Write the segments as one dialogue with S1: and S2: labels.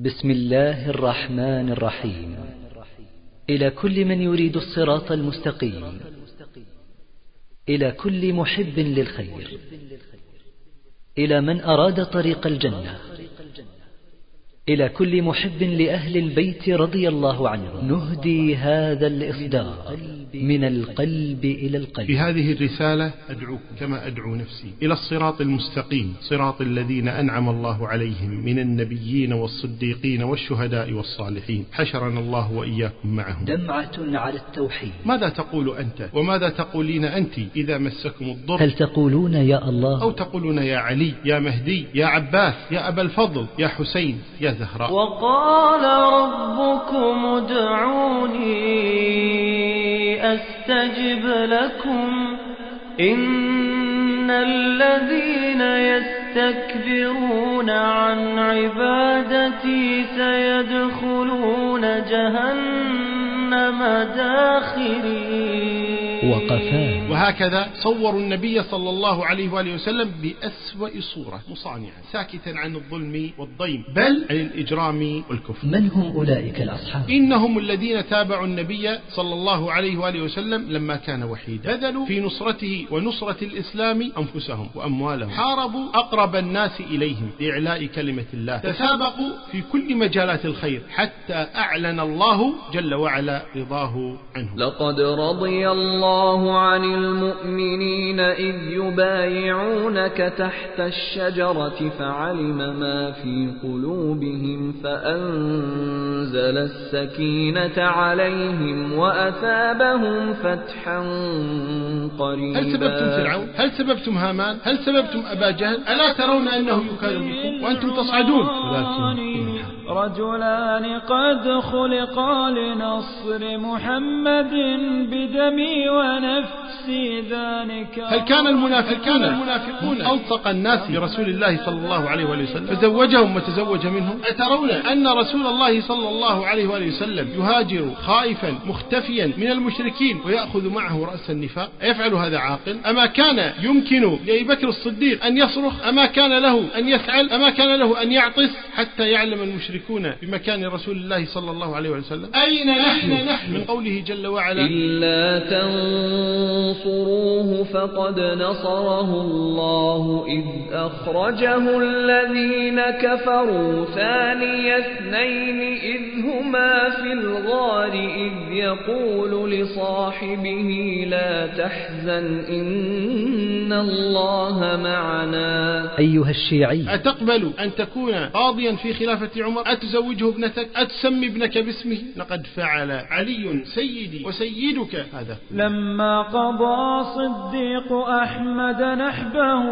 S1: بسم الله الرحمن الرحيم إلى كل من يريد الصراط المستقيم إلى كل محب للخير إلى من أراد طريق الجنة إلى كل محب لأهل البيت رضي الله عنه نهدي هذا الإصدار من القلب إلى القلب
S2: بهذه الرسالة أدعوكم كما أدعو نفسي إلى الصراط المستقيم صراط الذين أنعم الله عليهم من النبيين والصديقين والشهداء والصالحين حشرنا الله وإياكم معهم
S1: دمعة على التوحيد
S2: ماذا تقول أنت وماذا تقولين أنت إذا مسكم الضر
S1: هل تقولون يا الله
S2: أو تقولون يا علي يا مهدي يا عباس يا أبا الفضل يا حسين يا زهراء
S3: وقال ربكم ادعوني يستجب لكم إن الذين يستكبرون عن عبادتي سيدخلون جهنم داخلين وقفان
S2: وهكذا صوروا النبي صلى الله عليه وآله وسلم بأسوأ صورة مصانعا ساكتا عن الظلم والضيم بل عن الإجرام والكفر
S1: من هم أولئك الأصحاب؟
S2: إنهم الذين تابعوا النبي صلى الله عليه وآله وسلم لما كان وحيدا بذلوا في نصرته ونصرة الإسلام أنفسهم وأموالهم حاربوا أقرب الناس إليهم لإعلاء كلمة الله تسابقوا في كل مجالات الخير حتى أعلن الله جل وعلا رضاه عنهم
S3: لقد رضي الله عن المؤمنين إذ يبايعونك تحت الشجرة فعلم ما في قلوبهم فأنزل السكينة عليهم وأثابهم فتحا قريبا
S2: هل سببتم فرعون؟ هل سببتم هامان؟ هل سببتم أبا جهل؟ ألا ترون أنه يكلمكم وأنتم تصعدون؟
S3: رجلان قد خلقا لنصر محمد بدمي ونفسي ذلك
S2: هل كان المنافقون, المنافقون ألصق الناس برسول الله صلى الله عليه وآله وسلم فزوجهم وتزوج منهم أترون أن رسول الله صلى الله عليه وآله وسلم يهاجر خائفا مختفيا من المشركين ويأخذ معه رأس النفاق يفعل هذا عاقل أما كان يمكن لأبي بكر الصديق أن يصرخ أما كان له أن يسعل أما كان له أن يعطس حتى يعلم المشركين في بمكان رسول الله صلى الله عليه وسلم أين نحن, نحن
S3: من قوله جل وعلا إلا تنصروه فقد نصره الله إذ أخرجه الذين كفروا ثاني اثنين إذ هما في الغار إذ يقول لصاحبه لا تحزن إن إن الله
S1: معنا أيها الشيعي
S2: أتقبل أن تكون قاضيا في خلافة عمر أتزوجه ابنتك أتسمي ابنك باسمه لقد فعل علي سيدي وسيدك هذا
S3: لما قضى صديق أحمد نحبه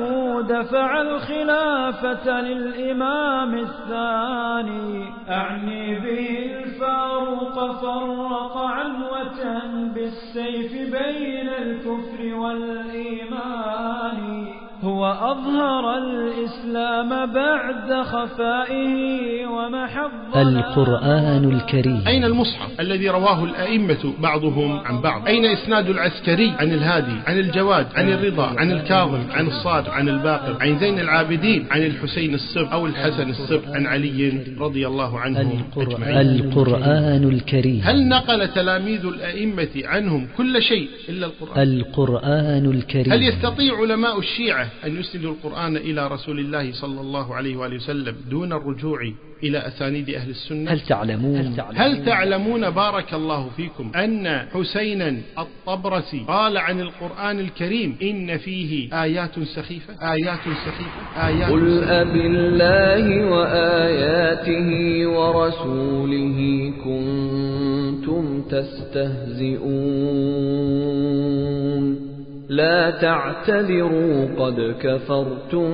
S3: دفع الخلافة للإمام الثاني أعني به الفاروق فرق عنوة بالسيف بين الكفر والإيمان هو أظهر الإسلام أسلم بعد خفائه ومحض
S1: القرآن الكريم
S2: أين المصحف الذي رواه الأئمة بعضهم عن بعض أين إسناد العسكري عن الهادي عن الجواد عن الرضا عن الكاظم عن الصادق عن الباقر عن زين العابدين عن الحسين السب أو الحسن السب عن علي رضي الله عنه
S1: القرآن, القرآن الكريم
S2: هل نقل تلاميذ الأئمة عنهم كل شيء إلا القرآن
S1: القرآن الكريم
S2: هل يستطيع علماء الشيعة أن يسندوا القرآن إلى رسول الله صلى الله صلى الله عليه وآله وسلم دون الرجوع إلى أسانيد أهل السنة
S1: هل تعلمون
S2: هل تعلمون, هل تعلمون بارك الله فيكم أن حسينا الطبرسي قال عن القرآن الكريم إن فيه آيات سخيفة آيات سخيفة آيات
S3: قل أب الله وآياته ورسوله كنتم تستهزئون لا تعتذروا قد كفرتم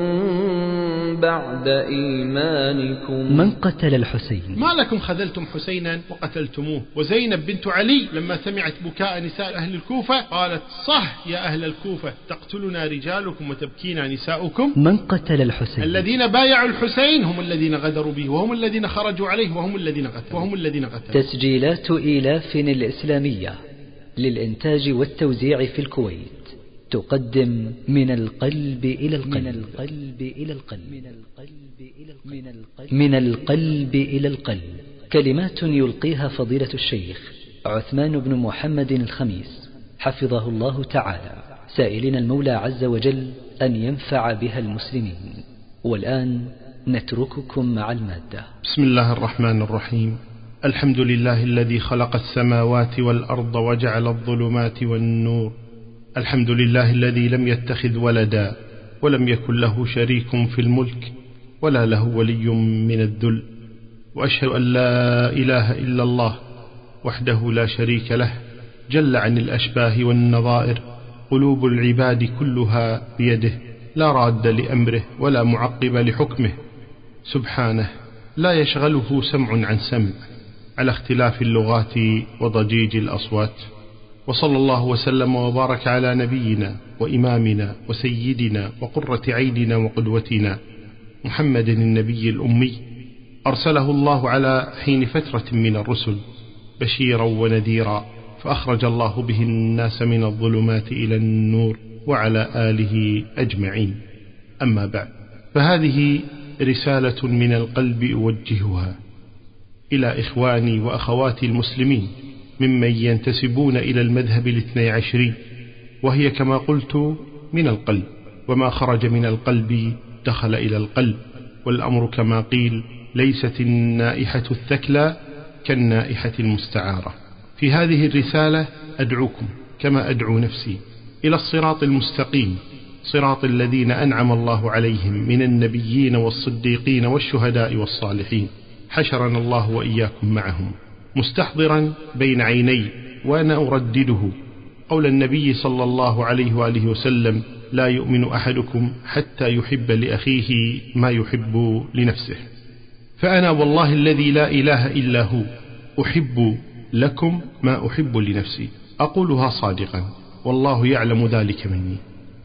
S3: بعد إيمانكم
S1: من قتل الحسين
S2: ما لكم خذلتم حسينا وقتلتموه وزينب بنت علي لما سمعت بكاء نساء أهل الكوفة قالت صح يا أهل الكوفة تقتلنا رجالكم وتبكينا نساؤكم
S1: من قتل الحسين
S2: الذين بايعوا الحسين هم الذين غدروا به وهم الذين خرجوا عليه وهم الذين قتلوا وهم الذين
S1: قتلوا تسجيلات إيلاف الإسلامية للإنتاج والتوزيع في الكويت تقدم من القلب إلى القلب من القلب إلى القلب من القلب إلى القلب من القلب إلى القلب كلمات يلقيها فضيلة الشيخ عثمان بن محمد الخميس حفظه الله تعالى سائلين المولى عز وجل أن ينفع بها المسلمين والآن نترككم مع المادة
S2: بسم الله الرحمن الرحيم الحمد لله الذي خلق السماوات والأرض وجعل الظلمات والنور الحمد لله الذي لم يتخذ ولدا ولم يكن له شريك في الملك ولا له ولي من الذل وأشهد أن لا إله إلا الله وحده لا شريك له جل عن الأشباه والنظائر قلوب العباد كلها بيده لا راد لأمره ولا معقب لحكمه سبحانه لا يشغله سمع عن سمع على اختلاف اللغات وضجيج الأصوات وصلى الله وسلم وبارك على نبينا وإمامنا وسيدنا وقرة عيننا وقدوتنا محمد النبي الأمي أرسله الله على حين فترة من الرسل بشيرا ونذيرا فأخرج الله به الناس من الظلمات إلى النور وعلى آله أجمعين أما بعد فهذه رسالة من القلب أوجهها إلى إخواني وأخواتي المسلمين ممن ينتسبون إلى المذهب الاثني عشري وهي كما قلت من القلب وما خرج من القلب دخل إلى القلب والأمر كما قيل ليست النائحة الثكلى كالنائحة المستعارة في هذه الرسالة أدعوكم كما أدعو نفسي إلى الصراط المستقيم صراط الذين أنعم الله عليهم من النبيين والصديقين والشهداء والصالحين حشرنا الله وإياكم معهم مستحضرا بين عيني وأنا أردده قول النبي صلى الله عليه وآله وسلم لا يؤمن أحدكم حتى يحب لأخيه ما يحب لنفسه فأنا والله الذي لا إله إلا هو أحب لكم ما أحب لنفسي أقولها صادقا والله يعلم ذلك مني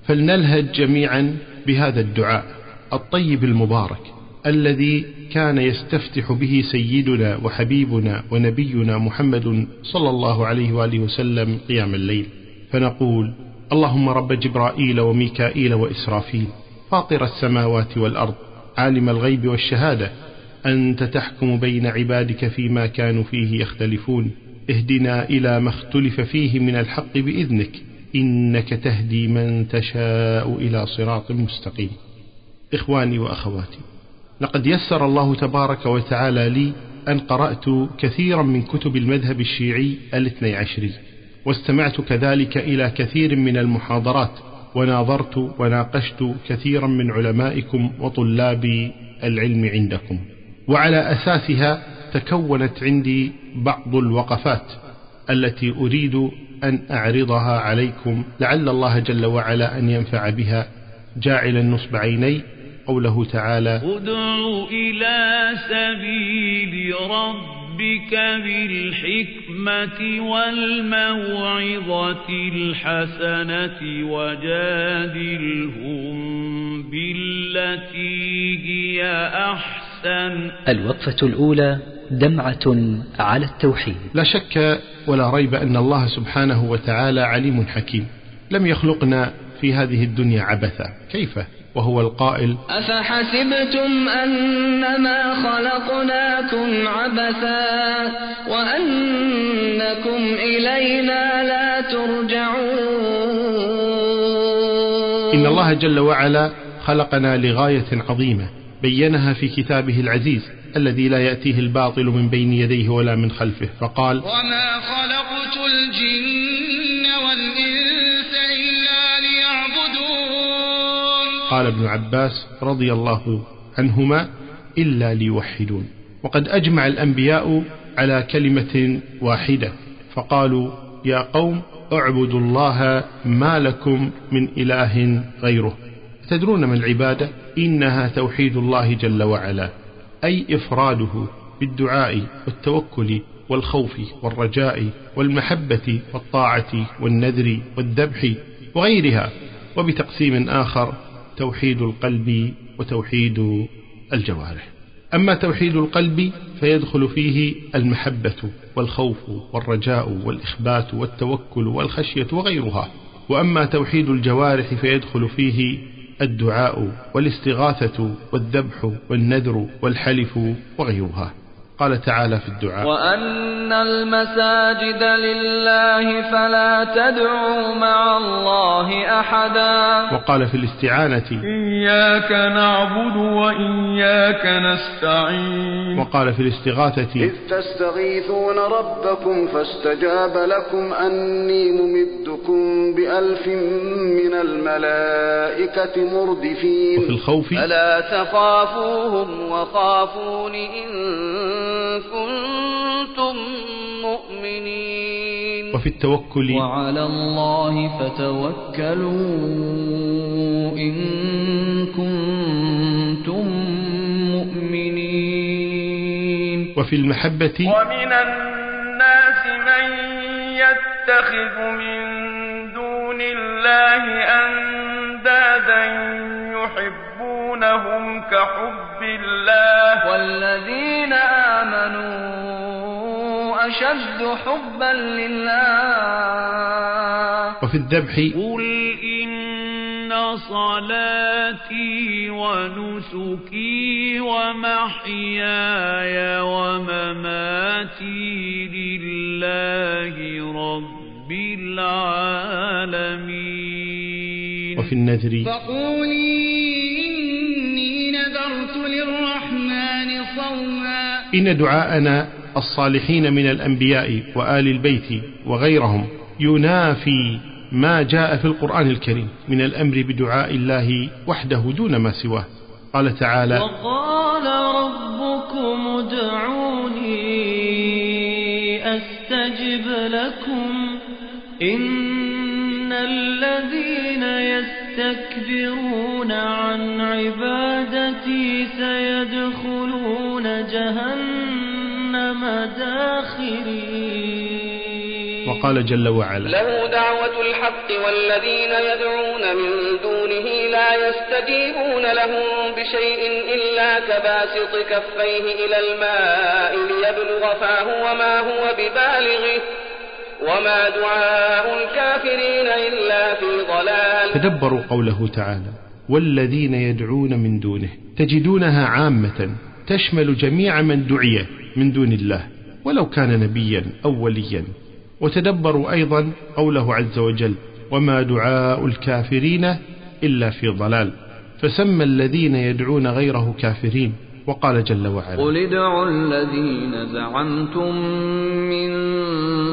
S2: فلنلهج جميعا بهذا الدعاء الطيب المبارك الذي كان يستفتح به سيدنا وحبيبنا ونبينا محمد صلى الله عليه واله وسلم قيام الليل فنقول اللهم رب جبرائيل وميكائيل واسرافيل فاطر السماوات والارض عالم الغيب والشهاده انت تحكم بين عبادك فيما كانوا فيه يختلفون اهدنا الى ما اختلف فيه من الحق باذنك انك تهدي من تشاء الى صراط مستقيم اخواني واخواتي لقد يسر الله تبارك وتعالى لي أن قرأت كثيرا من كتب المذهب الشيعي الاثني عشري واستمعت كذلك إلى كثير من المحاضرات وناظرت وناقشت كثيرا من علمائكم وطلاب العلم عندكم وعلى أساسها تكونت عندي بعض الوقفات التي أريد أن أعرضها عليكم لعل الله جل وعلا أن ينفع بها جاعلا نصب عيني قوله تعالى
S3: ادع إلى سبيل ربك بالحكمة والموعظة الحسنة وجادلهم بالتي هي أحسن
S1: الوقفة الأولى دمعة على التوحيد
S2: لا شك ولا ريب أن الله سبحانه وتعالى عليم حكيم لم يخلقنا في هذه الدنيا عبثا كيف وهو القائل
S3: أفحسبتم أنما خلقناكم عبثا وأنكم إلينا لا ترجعون إن
S2: الله جل وعلا خلقنا لغاية عظيمة بينها في كتابه العزيز الذي لا يأتيه الباطل من بين يديه ولا من خلفه فقال
S3: وما خلقت الجن
S2: قال ابن عباس رضي الله عنهما إلا ليوحدون وقد أجمع الأنبياء على كلمة واحدة فقالوا يا قوم اعبدوا الله ما لكم من إله غيره تدرون ما العبادة إنها توحيد الله جل وعلا أي إفراده بالدعاء والتوكل والخوف والرجاء والمحبة والطاعة والنذر والذبح وغيرها وبتقسيم آخر توحيد القلب وتوحيد الجوارح أما توحيد القلب فيدخل فيه المحبة والخوف والرجاء والإخبات والتوكل والخشية وغيرها وأما توحيد الجوارح فيدخل فيه الدعاء والاستغاثة والذبح والنذر والحلف وغيرها قال تعالى في
S3: الدعاء وأن المساجد لله فلا تدعوا مع الله أحدا
S2: وقال في الاستعانة
S3: إياك نعبد وإياك نستعين
S2: وقال في الاستغاثة
S3: إذ تستغيثون ربكم فاستجاب لكم أني ممدكم بألف من الملائكة مردفين
S2: وفي الخوف
S3: ألا تخافوهم وخافون إن كنتم مؤمنين
S2: وفي التوكل
S3: وعلى الله فتوكلوا إن كنتم مؤمنين
S2: وفي المحبة
S3: ومن الناس من يتخذ من دون الله أندادا يحبونهم كحب الله والذين آمنوا أشد حبا لله
S2: وفي الذبح
S3: قل إن صلاتي ونسكي ومحياي ومماتي لله رب العالمين
S2: وفي النذر
S3: فقولي
S2: للرحمن صوما إن دعاءنا الصالحين من الأنبياء وآل البيت وغيرهم ينافي ما جاء في القرآن الكريم من الأمر بدعاء الله وحده دون ما سواه قال تعالى
S3: وقال ربكم ادعوني أستجب لكم إن الذين يستكبرون عن عبادتي سيدخلون جهنم
S2: داخرين وقال جل وعلا
S3: له دعوة الحق والذين يدعون من دونه لا يستجيبون لهم بشيء إلا كباسط كفيه إلى الماء ليبلغ فاه وما هو ببالغه وما دعاء الكافرين إلا في ضلال
S2: تدبروا قوله تعالى والذين يدعون من دونه تجدونها عامة تشمل جميع من دعي من دون الله ولو كان نبيا أو وليا وتدبروا أيضا قوله عز وجل وما دعاء الكافرين إلا في ضلال فسمى الذين يدعون غيره كافرين وقال جل
S3: وعلا قل ادعوا الذين زعمتم من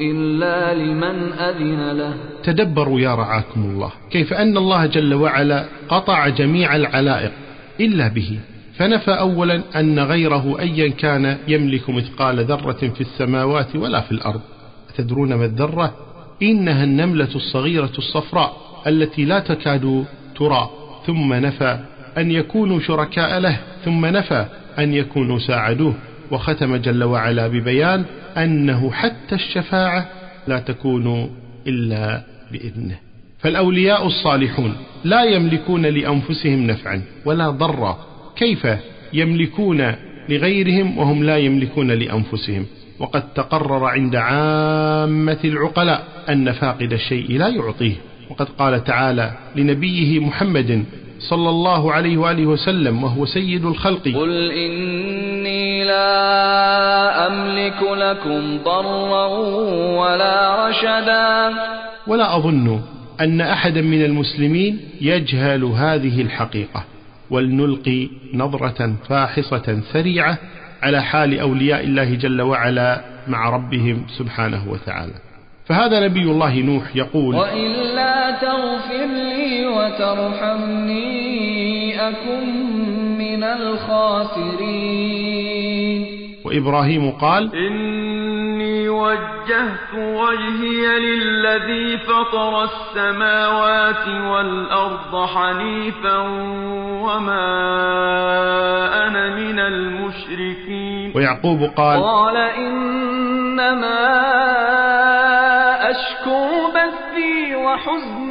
S3: إلا لمن أذن
S2: له تدبروا يا رعاكم الله كيف أن الله جل وعلا قطع جميع العلائق إلا به فنفى أولا أن غيره أيا كان يملك مثقال ذرة في السماوات ولا في الأرض تدرون ما الذرة إنها النملة الصغيرة الصفراء التي لا تكاد ترى ثم نفى أن يكونوا شركاء له ثم نفى أن يكونوا ساعدوه وختم جل وعلا ببيان أنه حتى الشفاعة لا تكون إلا بإذنه فالأولياء الصالحون لا يملكون لأنفسهم نفعا ولا ضرا كيف يملكون لغيرهم وهم لا يملكون لأنفسهم وقد تقرر عند عامة العقلاء أن فاقد الشيء لا يعطيه وقد قال تعالى لنبيه محمد صلى الله عليه وآله وسلم وهو سيد الخلق
S3: قل إني لا أملك لكم ضرا ولا رشدا
S2: ولا أظن أن أحدا من المسلمين يجهل هذه الحقيقة ولنلقي نظرة فاحصة سريعة على حال أولياء الله جل وعلا مع ربهم سبحانه وتعالى فهذا نبي الله نوح يقول
S3: وإلا تغفر لي وترحمني أكن من الخاسرين
S2: وإبراهيم قال
S3: إني وجهت وجهي للذي فطر السماوات والأرض حنيفا وما أنا من المشركين
S2: ويعقوب قال
S3: قال إنما أشكو بثي وحزني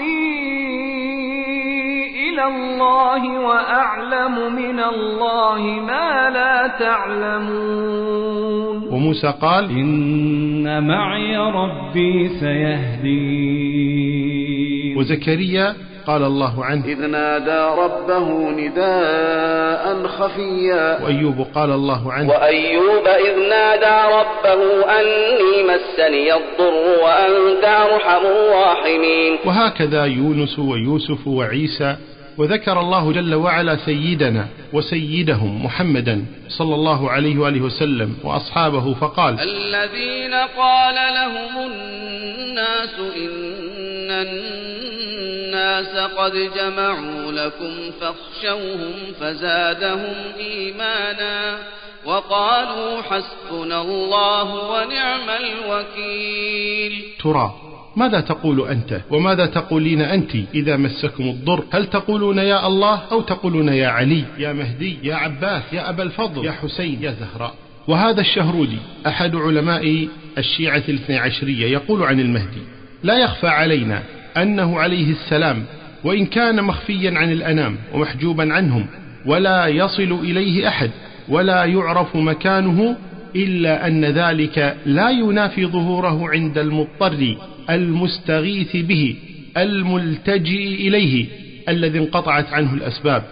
S3: إلى الله وأعلم من الله ما لا تعلمون
S2: وموسى قال
S3: إن معي ربي سيهدين
S2: وزكريا قال الله عنه
S3: إذ نادى ربه نداء خفيا
S2: وأيوب قال الله
S3: عنه وأيوب إذ نادى ربه أني مسني الضر وأنت أرحم الراحمين
S2: وهكذا يونس ويوسف وعيسى وذكر الله جل وعلا سيدنا وسيدهم محمدا صلى الله عليه وآله وسلم وأصحابه فقال
S3: الذين قال لهم الناس إن الناس قد جمعوا لكم فاخشوهم فزادهم إيمانا وقالوا حسبنا الله ونعم الوكيل
S2: ترى ماذا تقول أنت وماذا تقولين أنت إذا مسكم الضر هل تقولون يا الله أو تقولون يا علي يا مهدي يا عباس يا أبا الفضل يا حسين يا زهراء وهذا الشهرودي أحد علماء الشيعة الاثنى عشرية يقول عن المهدي لا يخفى علينا أنه عليه السلام وإن كان مخفيا عن الأنام ومحجوبا عنهم ولا يصل إليه أحد ولا يعرف مكانه إلا أن ذلك لا ينافي ظهوره عند المضطر المستغيث به الملتجئ إليه الذي انقطعت عنه الأسباب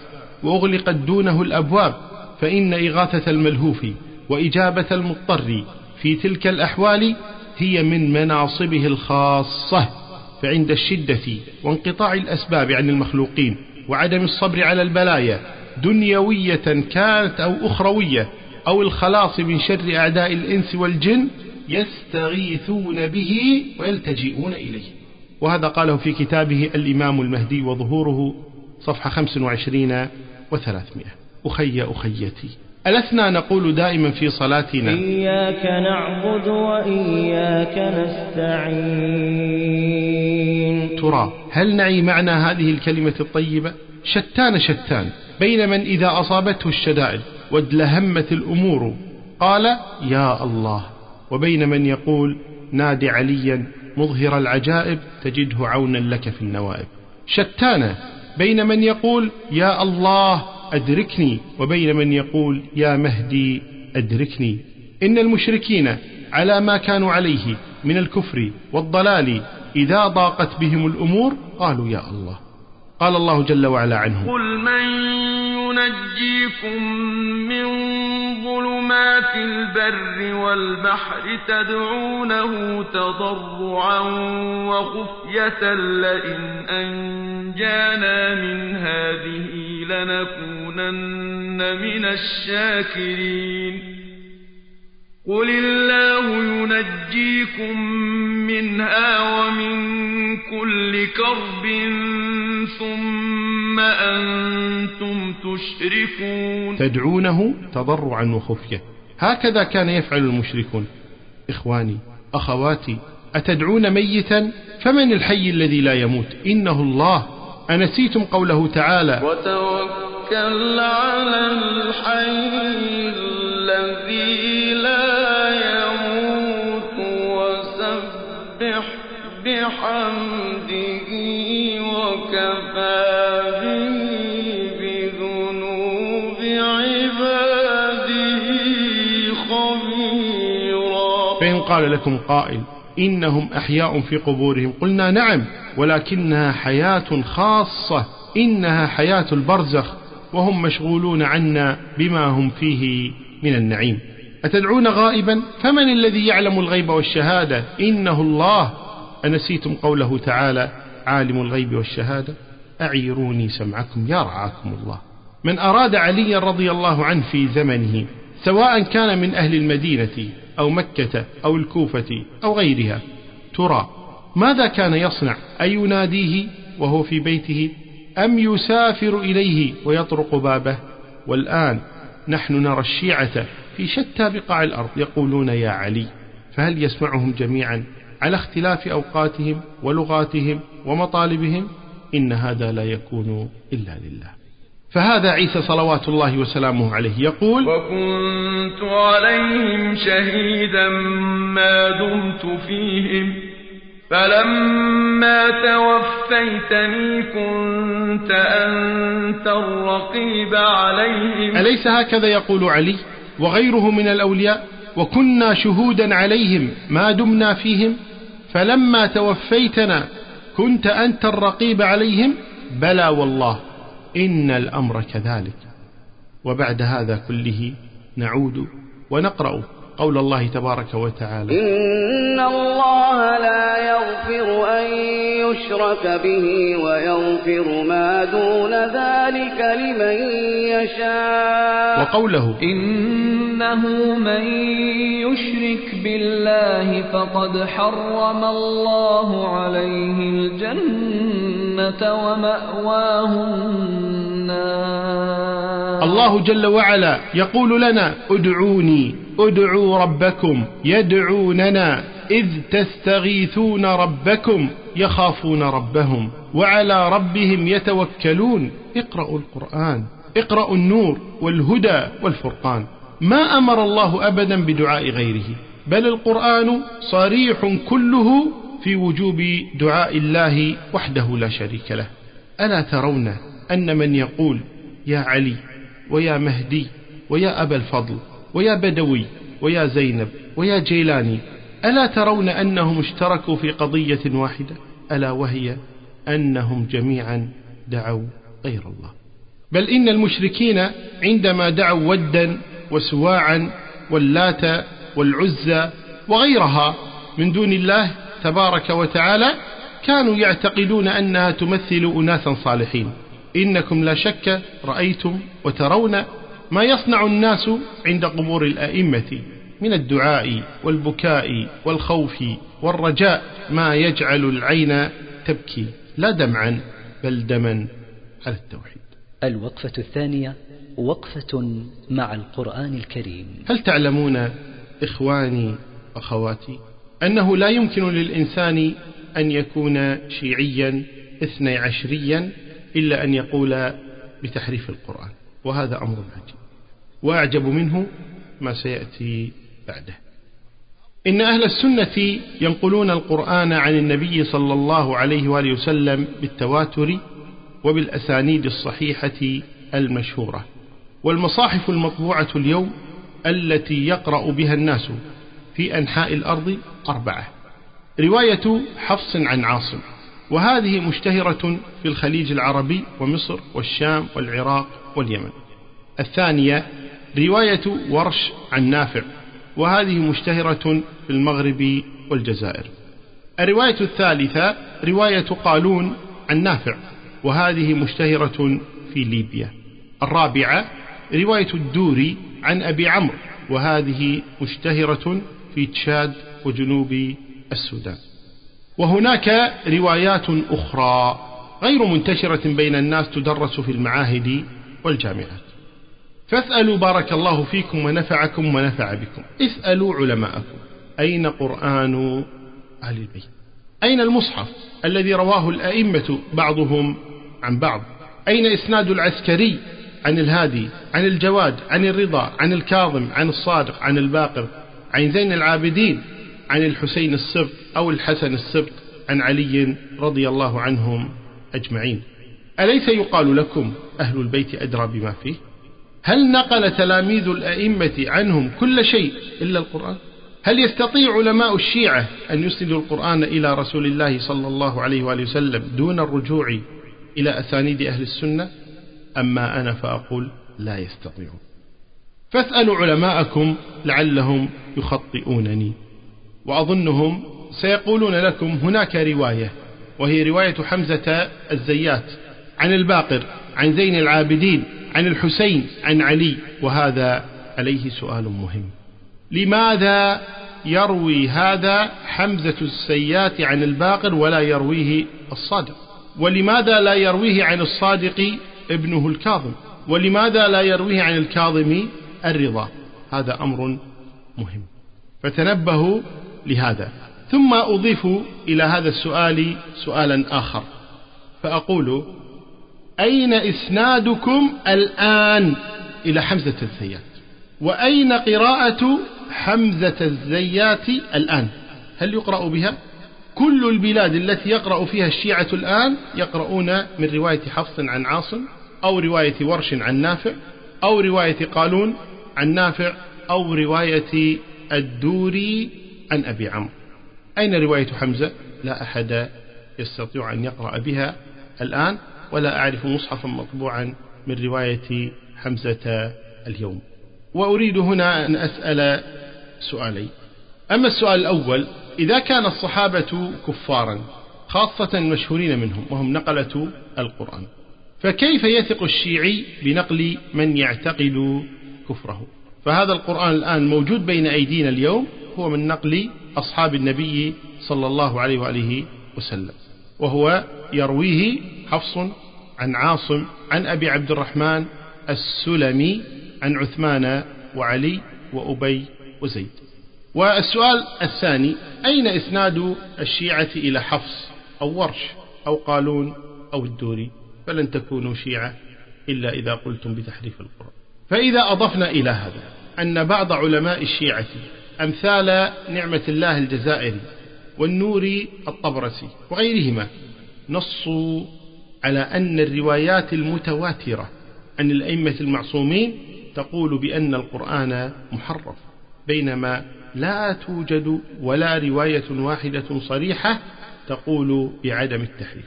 S2: وأغلقت دونه الأبواب فإن إغاثة الملهوف وإجابة المضطر في تلك الأحوال هي من مناصبه الخاصة فعند الشدة وانقطاع الأسباب عن المخلوقين وعدم الصبر على البلايا دنيوية كانت أو أخروية أو الخلاص من شر أعداء الإنس والجن يستغيثون به ويلتجئون إليه وهذا قاله في كتابه الإمام المهدي وظهوره صفحة 25 و300 أخي أخيتي ألسنا نقول دائما في صلاتنا
S3: إياك نعبد وإياك نستعين
S2: ترى هل نعي معنى هذه الكلمة الطيبة شتان شتان بين من إذا أصابته الشدائد وادلهمت الأمور قال يا الله وبين من يقول نادي عليا مظهر العجائب تجده عونا لك في النوائب شتان بين من يقول يا الله أدركني وبين من يقول يا مهدي أدركني إن المشركين على ما كانوا عليه من الكفر والضلال إذا ضاقت بهم الأمور قالوا يا الله قال الله جل وعلا عنه
S3: قل من ينجيكم من ظلمات البر والبحر تدعونه تضرعا وخفية لئن أنجانا من هذه لنكونن من الشاكرين قل الله ينجيكم منها ومن كل كرب ثم أنتم تشركون
S2: تدعونه تضرعا وخفية هكذا كان يفعل المشركون إخواني أخواتي أتدعون ميتا فمن الحي الذي لا يموت إنه الله أنسيتم قوله تعالى
S3: وتوكل على الحي الذي
S2: قال لكم قائل إنهم أحياء في قبورهم قلنا نعم ولكنها حياة خاصة إنها حياة البرزخ وهم مشغولون عنا بما هم فيه من النعيم أتدعون غائبا فمن الذي يعلم الغيب والشهادة إنه الله أنسيتم قوله تعالى عالم الغيب والشهادة أعيروني سمعكم يا رعاكم الله من أراد عليا رضي الله عنه في زمنه سواء كان من أهل المدينة أو مكة أو الكوفة أو غيرها ترى ماذا كان يصنع يناديه وهو في بيته أم يسافر إليه ويطرق بابه والآن نحن نرى الشيعة في شتى بقاع الأرض يقولون يا علي فهل يسمعهم جميعا على اختلاف أوقاتهم ولغاتهم ومطالبهم إن هذا لا يكون إلا لله فهذا عيسى صلوات الله وسلامه عليه يقول
S3: وكنت عليهم شهيدا ما دمت فيهم فلما توفيتني كنت أنت الرقيب عليهم
S2: أليس هكذا يقول علي وغيره من الأولياء وكنا شهودا عليهم ما دمنا فيهم فلما توفيتنا كنت أنت الرقيب عليهم بلى والله إن الأمر كذلك وبعد هذا كله نعود ونقرأ قول الله تبارك وتعالى
S3: إن الله لا يغفر أن يشرك به ويغفر ما دون ذلك لمن يشاء
S2: وقوله
S3: إنه من يشرك بالله فقد حرم الله عليه الجنة ومأواه النار
S2: الله جل وعلا يقول لنا ادعوني ادعوا ربكم يدعوننا إذ تستغيثون ربكم يخافون ربهم وعلى ربهم يتوكلون اقرأوا القرآن اقرأوا النور والهدى والفرقان ما أمر الله أبدا بدعاء غيره بل القرآن صريح كله في وجوب دعاء الله وحده لا شريك له ألا ترون أن من يقول يا علي ويا مهدي ويا أبا الفضل ويا بدوي ويا زينب ويا جيلاني ألا ترون أنهم اشتركوا في قضية واحدة ألا وهي أنهم جميعا دعوا غير الله بل إن المشركين عندما دعوا ودا وسواعا واللات والعزى وغيرها من دون الله تبارك وتعالى كانوا يعتقدون أنها تمثل أناسا صالحين إنكم لا شك رأيتم وترون ما يصنع الناس عند قبور الأئمة من الدعاء والبكاء والخوف والرجاء ما يجعل العين تبكي لا دمعا بل دما على التوحيد
S1: الوقفة الثانية وقفة مع القرآن الكريم
S2: هل تعلمون إخواني أخواتي أنه لا يمكن للإنسان أن يكون شيعيا اثني عشريا إلا أن يقول بتحريف القرآن وهذا أمر عجيب وأعجب منه ما سيأتي بعده إن أهل السنة ينقلون القرآن عن النبي صلى الله عليه وآله وسلم بالتواتر وبالأسانيد الصحيحة المشهورة والمصاحف المطبوعة اليوم التي يقرأ بها الناس في أنحاء الأرض أربعة رواية حفص عن عاصم وهذه مشتهرة في الخليج العربي ومصر والشام والعراق واليمن الثانية رواية ورش عن نافع وهذه مشتهرة في المغرب والجزائر الرواية الثالثة رواية قالون عن نافع وهذه مشتهرة في ليبيا الرابعة رواية الدوري عن أبي عمرو وهذه مشتهرة في تشاد وجنوب السودان وهناك روايات أخرى غير منتشرة بين الناس تدرس في المعاهد والجامعات فاسألوا بارك الله فيكم ونفعكم ونفع بكم اسألوا علماءكم أين قرآن أهل البيت أين المصحف الذي رواه الأئمة بعضهم عن بعض أين إسناد العسكري عن الهادي عن الجواد عن الرضا عن الكاظم عن الصادق عن الباقر عن زين العابدين عن الحسين السبط أو الحسن السبط عن علي رضي الله عنهم أجمعين أليس يقال لكم أهل البيت أدرى بما فيه هل نقل تلاميذ الأئمة عنهم كل شيء إلا القرآن هل يستطيع علماء الشيعة أن يسندوا القرآن إلى رسول الله صلى الله عليه وآله وسلم دون الرجوع إلى أسانيد أهل السنة أما أنا فأقول لا يستطيعون فاسألوا علماءكم لعلهم يخطئونني وأظنهم سيقولون لكم هناك رواية وهي رواية حمزة الزيات عن الباقر عن زين العابدين عن الحسين عن علي وهذا عليه سؤال مهم لماذا يروي هذا حمزة السيات عن الباقر ولا يرويه الصادق ولماذا لا يرويه عن الصادق ابنه الكاظم ولماذا لا يرويه عن الكاظم الرضا هذا أمر مهم فتنبهوا لهذا ثم أضيف إلى هذا السؤال سؤالا آخر فأقول أين إسنادكم الآن إلى حمزة الزيات وأين قراءة حمزة الزيات الآن هل يقرأ بها كل البلاد التي يقرأ فيها الشيعة الآن يقرؤون من رواية حفص عن عاصم أو رواية ورش عن نافع أو رواية قالون عن نافع أو رواية الدوري عن أبي عمرو أين رواية حمزة لا أحد يستطيع أن يقرأ بها الآن ولا أعرف مصحفا مطبوعا من رواية حمزة اليوم وأريد هنا أن أسأل سؤالي أما السؤال الأول إذا كان الصحابة كفارا خاصة المشهورين منهم وهم نقلة القرآن فكيف يثق الشيعي بنقل من يعتقد كفره فهذا القرآن الآن موجود بين أيدينا اليوم هو من نقل أصحاب النبي صلى الله عليه وآله وسلم وهو يرويه حفص عن عاصم عن أبي عبد الرحمن السلمي عن عثمان وعلي وأبي وزيد والسؤال الثاني أين إسناد الشيعة إلى حفص أو ورش أو قالون أو الدوري فلن تكونوا شيعة إلا إذا قلتم بتحريف القرآن فإذا أضفنا إلى هذا أن بعض علماء الشيعة أمثال نعمة الله الجزائري والنوري الطبرسي وغيرهما نصوا على أن الروايات المتواترة عن الأئمة المعصومين تقول بأن القرآن محرف بينما لا توجد ولا رواية واحدة صريحة تقول بعدم التحريف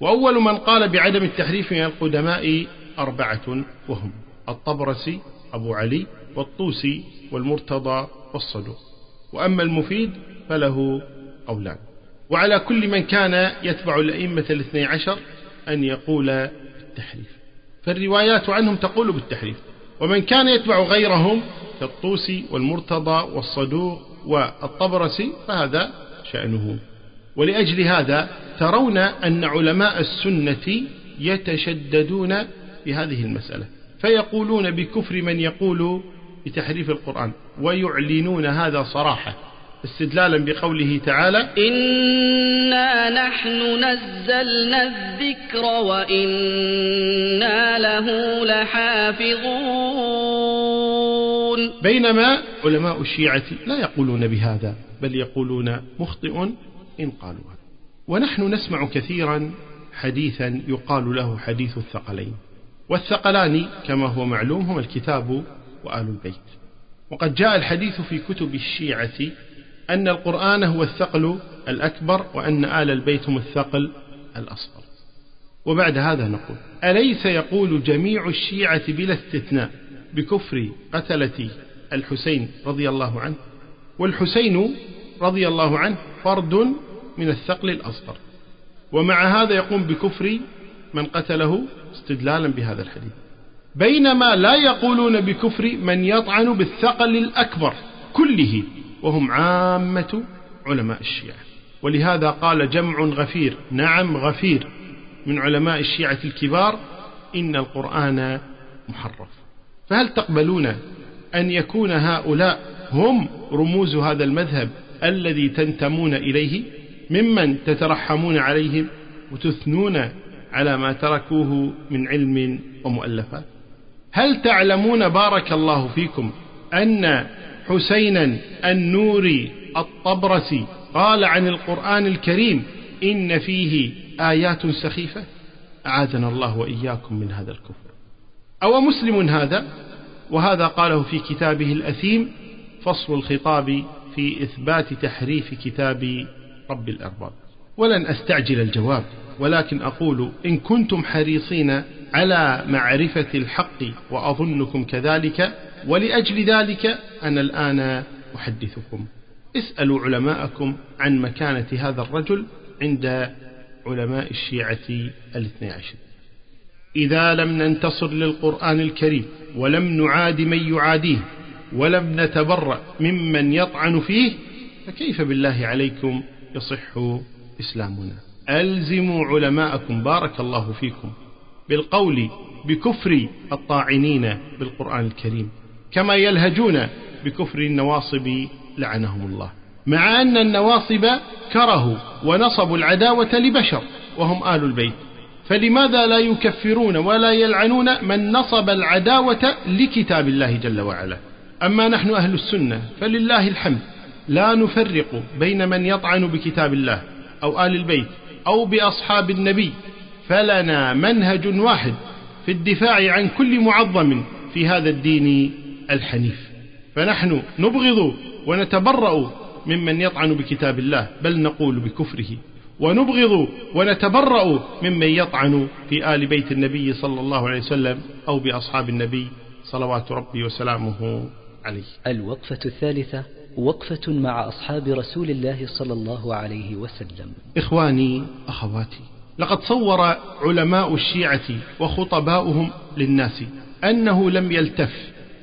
S2: وأول من قال بعدم التحريف من القدماء أربعة وهم الطبرسي أبو علي والطوسي والمرتضى والصدوق وأما المفيد فله قولان وعلى كل من كان يتبع الأئمة الاثني عشر أن يقول بالتحريف فالروايات عنهم تقول بالتحريف ومن كان يتبع غيرهم كالطوسي والمرتضى والصدوق والطبرسي فهذا شأنه ولأجل هذا ترون أن علماء السنة يتشددون في هذه المسألة فيقولون بكفر من يقول بتحريف القرآن ويعلنون هذا صراحة استدلالا بقوله تعالى
S3: إنا نحن نزلنا الذكر وإنا له لحافظون
S2: بينما علماء الشيعة لا يقولون بهذا بل يقولون مخطئ إن قالوا هذا ونحن نسمع كثيرا حديثا يقال له حديث الثقلين والثقلان كما هو معلوم هما الكتاب وآل البيت وقد جاء الحديث في كتب الشيعة أن القرآن هو الثقل الأكبر وأن آل البيت هم الثقل الأصغر وبعد هذا نقول أليس يقول جميع الشيعة بلا استثناء بكفر قتلة الحسين رضي الله عنه والحسين رضي الله عنه فرد من الثقل الأصغر ومع هذا يقوم بكفر من قتله استدلالا بهذا الحديث بينما لا يقولون بكفر من يطعن بالثقل الأكبر كله وهم عامة علماء الشيعة ولهذا قال جمع غفير نعم غفير من علماء الشيعة الكبار إن القرآن محرف فهل تقبلون أن يكون هؤلاء هم رموز هذا المذهب الذي تنتمون إليه ممن تترحمون عليهم وتثنون على ما تركوه من علم ومؤلفات هل تعلمون بارك الله فيكم أن حسينا النوري الطبرسي قال عن القرآن الكريم إن فيه آيات سخيفة أعاذنا الله وإياكم من هذا الكفر أو مسلم هذا وهذا قاله في كتابه الأثيم فصل الخطاب في إثبات تحريف كتاب رب الأرباب ولن أستعجل الجواب ولكن أقول إن كنتم حريصين على معرفة الحق وأظنكم كذلك ولأجل ذلك أنا الآن أحدثكم اسألوا علماءكم عن مكانة هذا الرجل عند علماء الشيعة الاثنى عشر إذا لم ننتصر للقرآن الكريم ولم نعادي من يعاديه ولم نتبرأ ممن يطعن فيه فكيف بالله عليكم يصح إسلامنا ألزموا علماءكم بارك الله فيكم بالقول بكفر الطاعنين بالقرآن الكريم كما يلهجون بكفر النواصب لعنهم الله مع أن النواصب كرهوا ونصبوا العداوة لبشر وهم آل البيت فلماذا لا يكفرون ولا يلعنون من نصب العداوة لكتاب الله جل وعلا أما نحن أهل السنة فلله الحمد لا نفرق بين من يطعن بكتاب الله أو آل البيت أو بأصحاب النبي فلنا منهج واحد في الدفاع عن كل معظم في هذا الدين الحنيف فنحن نبغض ونتبرأ ممن يطعن بكتاب الله بل نقول بكفره ونبغض ونتبرأ ممن يطعن في آل بيت النبي صلى الله عليه وسلم أو بأصحاب النبي صلوات ربي وسلامه عليه
S1: الوقفة الثالثة وقفة مع أصحاب رسول الله صلى الله عليه وسلم
S2: إخواني أخواتي لقد صور علماء الشيعة وخطباؤهم للناس أنه لم يلتف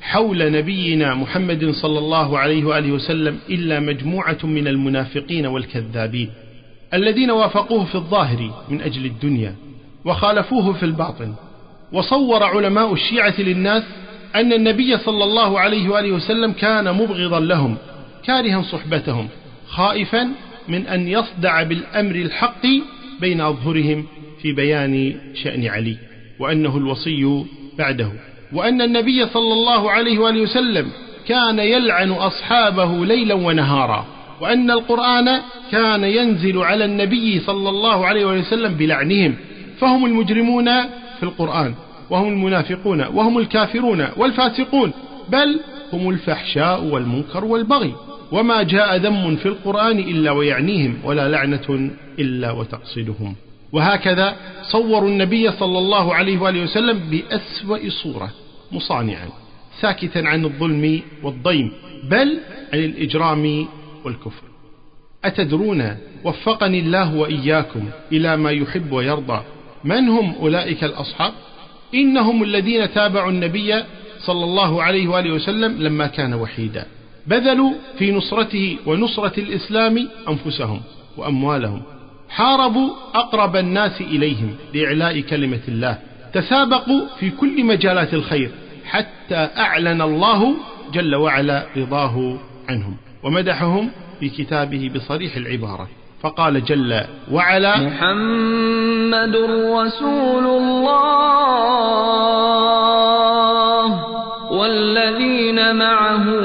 S2: حول نبينا محمد صلى الله عليه وآله وسلم إلا مجموعة من المنافقين والكذابين الذين وافقوه في الظاهر من أجل الدنيا وخالفوه في الباطن وصور علماء الشيعة للناس أن النبي صلى الله عليه وآله وسلم كان مبغضا لهم كارها صحبتهم خائفا من أن يصدع بالأمر الحق بين أظهرهم في بيان شأن علي وأنه الوصي بعده وأن النبي صلى الله عليه وآله وسلم كان يلعن أصحابه ليلا ونهارا وأن القرآن كان ينزل على النبي صلى الله عليه وآله وسلم بلعنهم فهم المجرمون في القرآن وهم المنافقون وهم الكافرون والفاسقون بل هم الفحشاء والمنكر والبغي وما جاء ذم في القرآن إلا ويعنيهم ولا لعنة إلا وتقصدهم وهكذا صوروا النبي صلى الله عليه وآله وسلم بأسوأ صورة مصانعا ساكتا عن الظلم والضيم بل عن الإجرام والكفر أتدرون وفقني الله وإياكم إلى ما يحب ويرضى من هم أولئك الأصحاب إنهم الذين تابعوا النبي صلى الله عليه وآله وسلم لما كان وحيدا بذلوا في نصرته ونصرة الإسلام أنفسهم وأموالهم حاربوا أقرب الناس إليهم لإعلاء كلمة الله تسابقوا في كل مجالات الخير حتى أعلن الله جل وعلا رضاه عنهم ومدحهم في كتابه بصريح العبارة فقال جل وعلا
S3: محمد رسول الله والذين معه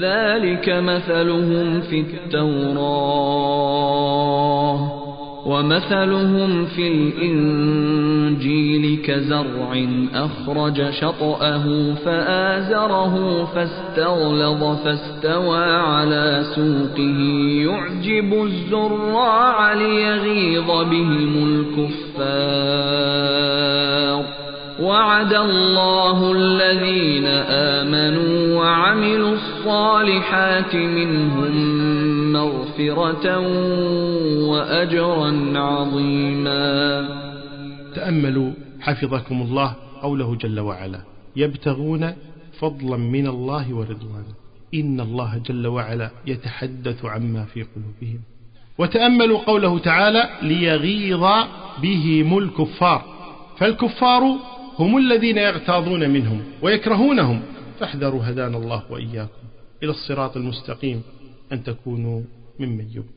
S3: ذلك مثلهم في التوراة ومثلهم في الإنجيل كزرع أخرج شطأه فآزره فاستغلظ فاستوى على سوقه يعجب الزراع ليغيظ بهم الكفار وعد الله الذين آمنوا وعملوا الصالحات الصالحات منهم مغفرة وأجرا عظيما
S2: تأملوا حفظكم الله قوله جل وعلا يبتغون فضلا من الله ورضوانه إن الله جل وعلا يتحدث عما في قلوبهم وتأملوا قوله تعالى ليغيظ بهم الكفار فالكفار هم الذين يغتاظون منهم ويكرهونهم فاحذروا هدانا الله وإياكم إلى الصراط المستقيم أن تكونوا ممن يؤمن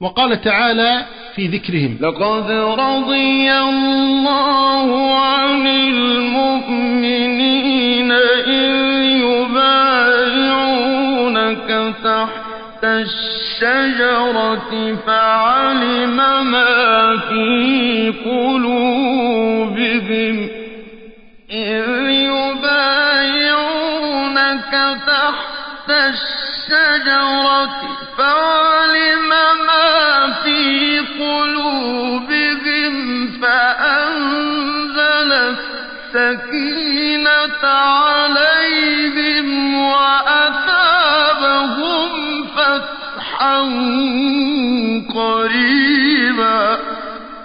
S2: وقال تعالى في ذكرهم
S3: لقد رضي الله عن المؤمنين إذ يبايعونك تحت الشجرة فعلم ما في قلوبهم إذ الشجرة فعلم ما في قلوبهم فأنزل السكينة عليهم وأثابهم فتحا قريبا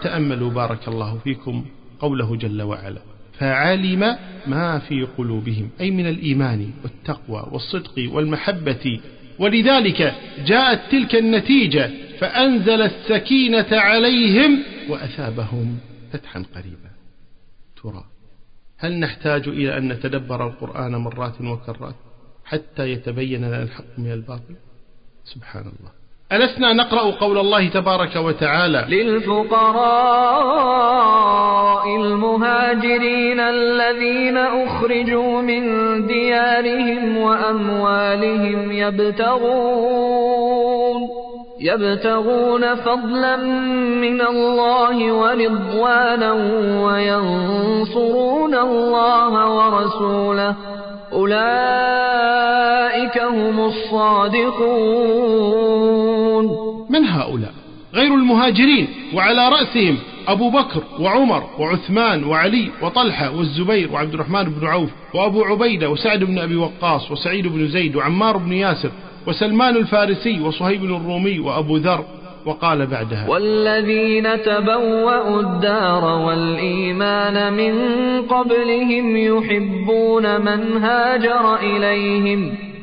S2: تأملوا بارك الله فيكم قوله جل وعلا فعلم ما في قلوبهم أي من الإيمان والتقوى والصدق والمحبة ولذلك جاءت تلك النتيجة فأنزل السكينة عليهم وأثابهم فتحا قريبا ترى هل نحتاج إلى أن نتدبر القرآن مرات وكرات حتى يتبين لنا الحق من الباطل سبحان الله ألسنا نقرأ قول الله تبارك وتعالى
S3: للفقراء المهاجرين الذين أخرجوا من ديارهم وأموالهم يبتغون يبتغون فضلا من الله ورضوانا وينصرون الله ورسوله أولئك أولئك هم الصادقون
S2: من هؤلاء غير المهاجرين وعلى رأسهم أبو بكر وعمر وعثمان وعلي وطلحة والزبير وعبد الرحمن بن عوف وأبو عبيدة وسعد بن أبي وقاص وسعيد بن زيد وعمار بن ياسر وسلمان الفارسي وصهيب الرومي وأبو ذر وقال بعدها
S3: والذين تبوأوا الدار والإيمان من قبلهم يحبون من هاجر إليهم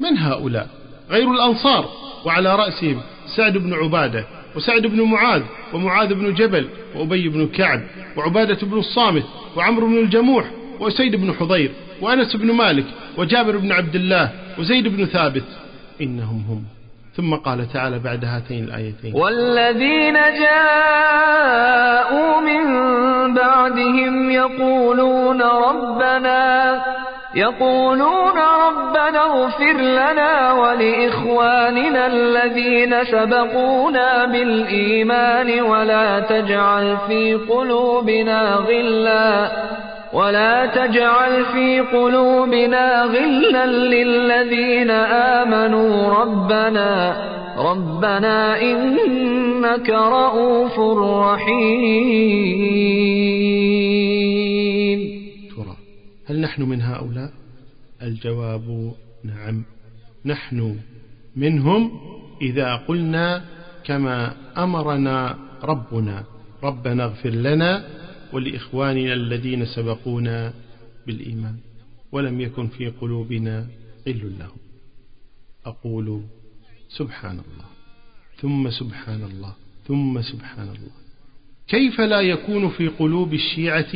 S2: من هؤلاء غير الأنصار وعلى رأسهم سعد بن عبادة وسعد بن معاذ ومعاذ بن جبل وأبي بن كعب وعبادة بن الصامت وعمرو بن الجموح وسيد بن حضير وأنس بن مالك وجابر بن عبد الله وزيد بن ثابت إنهم هم ثم قال تعالى بعد هاتين الآيتين
S3: والذين جاءوا من بعدهم يقولون ربنا يقولون ربنا اغفر لنا ولإخواننا الذين سبقونا بالإيمان ولا تجعل في قلوبنا غلا ولا تجعل في قلوبنا غلا للذين آمنوا ربنا ربنا إنك رؤوف رحيم
S2: هل نحن من هؤلاء الجواب نعم نحن منهم إذا قلنا كما أمرنا ربنا ربنا اغفر لنا ولإخواننا الذين سبقونا بالإيمان ولم يكن في قلوبنا غل لهم أقول سبحان الله ثم سبحان الله ثم سبحان الله كيف لا يكون في قلوب الشيعة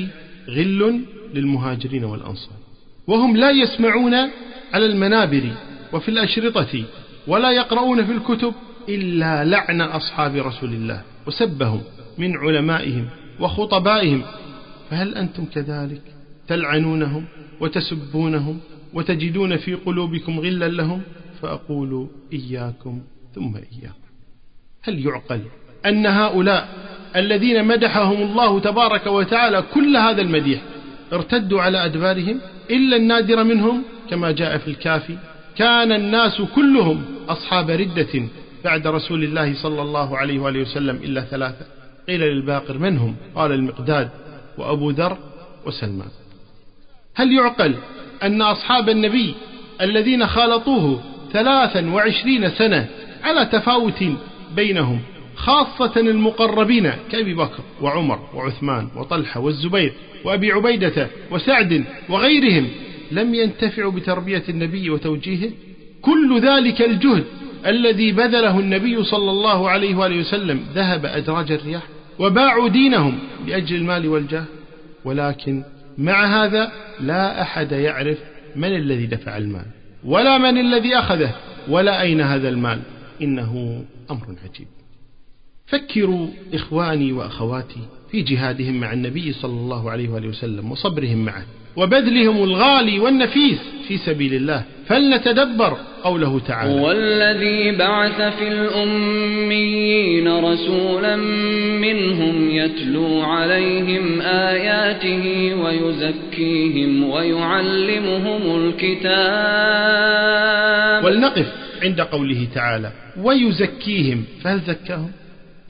S2: غل للمهاجرين والأنصار وهم لا يسمعون على المنابر وفي الأشرطة ولا يقرؤون في الكتب إلا لعن أصحاب رسول الله وسبهم من علمائهم وخطبائهم فهل أنتم كذلك تلعنونهم وتسبونهم وتجدون في قلوبكم غلا لهم فأقول إياكم ثم إياكم هل يعقل أن هؤلاء الذين مدحهم الله تبارك وتعالى كل هذا المديح ارتدوا على أدبارهم إلا النادر منهم كما جاء في الكافي كان الناس كلهم أصحاب ردة بعد رسول الله صلى الله عليه وآله وسلم إلا ثلاثة قيل للباقر من هم قال المقداد وأبو ذر وسلمان هل يعقل أن أصحاب النبي الذين خالطوه ثلاثا وعشرين سنة على تفاوت بينهم خاصة المقربين كأبي بكر وعمر وعثمان وطلحة والزبير وأبي عبيدة وسعد وغيرهم لم ينتفعوا بتربية النبي وتوجيهه كل ذلك الجهد الذي بذله النبي صلى الله عليه وآله وسلم ذهب أدراج الرياح وباعوا دينهم لأجل المال والجاه ولكن مع هذا لا أحد يعرف من الذي دفع المال ولا من الذي أخذه ولا أين هذا المال إنه أمر عجيب فكروا إخواني وأخواتي في جهادهم مع النبي صلى الله عليه وآله وسلم وصبرهم معه وبذلهم الغالي والنفيس في سبيل الله فلنتدبر قوله تعالى
S3: هو الذي بعث في الأميين رسولا منهم يتلو عليهم آياته ويزكيهم ويعلمهم الكتاب
S2: ولنقف عند قوله تعالى ويزكيهم فهل زكاهم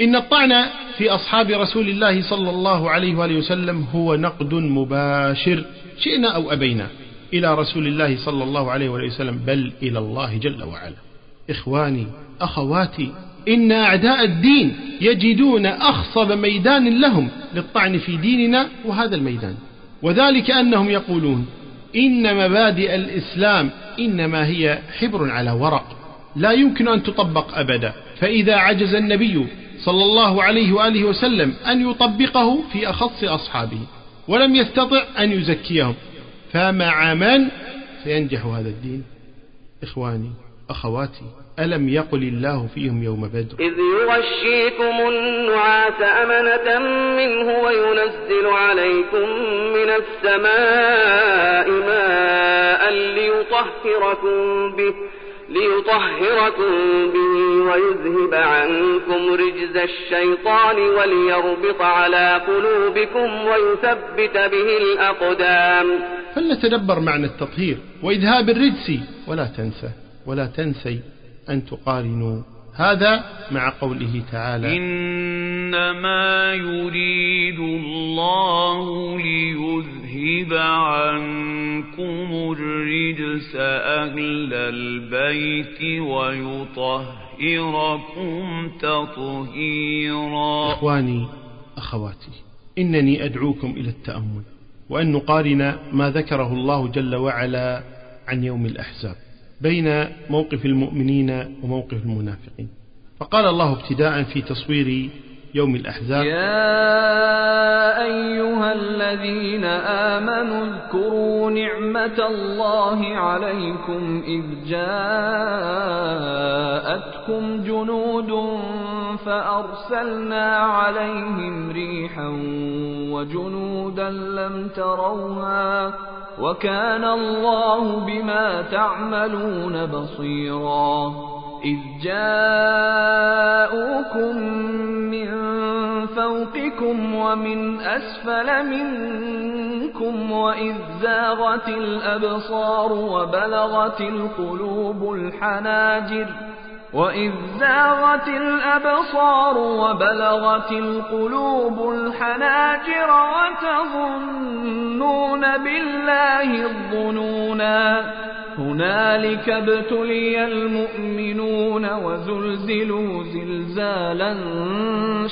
S2: إن الطعن في أصحاب رسول الله صلى الله عليه وآله وسلم هو نقد مباشر شئنا أو أبينا إلى رسول الله صلى الله عليه وآله وسلم بل إلى الله جل وعلا إخواني أخواتي إن أعداء الدين يجدون أخصب ميدان لهم للطعن في ديننا وهذا الميدان وذلك أنهم يقولون إن مبادئ الإسلام إنما هي حبر على ورق لا يمكن أن تطبق أبدا فإذا عجز النبي صلى الله عليه وآله وسلم أن يطبقه في أخص أصحابه ولم يستطع أن يزكيهم فمع من سينجح هذا الدين إخواني أخواتي ألم يقل الله فيهم يوم بدر إذ
S3: يغشيكم النعاس أمنة منه وينزل عليكم من السماء ماء ليطهركم به ليطهركم به ويذهب عنكم رجز الشيطان وليربط على قلوبكم ويثبت به الأقدام
S2: فلنتدبر معنى التطهير وإذهاب الرجس ولا تنسى ولا تنسي أن تقارنوا هذا مع قوله تعالى
S3: إنما يريد الله ليذهب عنكم الرجس أهل البيت ويطهركم تطهيرا
S2: إخواني أخواتي إنني أدعوكم إلى التأمل وأن نقارن ما ذكره الله جل وعلا عن يوم الأحزاب بين موقف المؤمنين وموقف المنافقين فقال الله ابتداء في تصوير يوم الأحزاب
S3: يا أيها الذين آمنوا اذكروا نعمة الله عليكم إذ جاءتكم جنود فأرسلنا عليهم ريحا وجنودا لم تروها وكان الله بما تعملون بصيرا إذ جاءوكم من فوقكم ومن أسفل منكم وإذ زاغت الأبصار وبلغت القلوب الحناجر وإذ زاغت الأبصار وبلغت القلوب الحناجر وتظنون بالله الظنونا هنالك ابتلي المؤمنون وزلزلوا زلزالا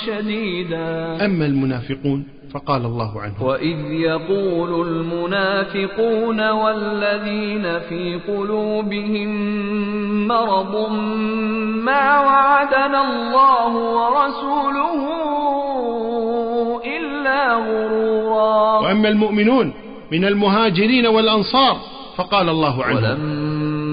S3: شديدا
S2: أما المنافقون فقال الله عنه
S3: وإذ يقول المنافقون والذين في قلوبهم مرض ما وعدنا الله ورسوله إلا غرورا
S2: وأما المؤمنون من المهاجرين والأنصار فقال الله
S3: عنهم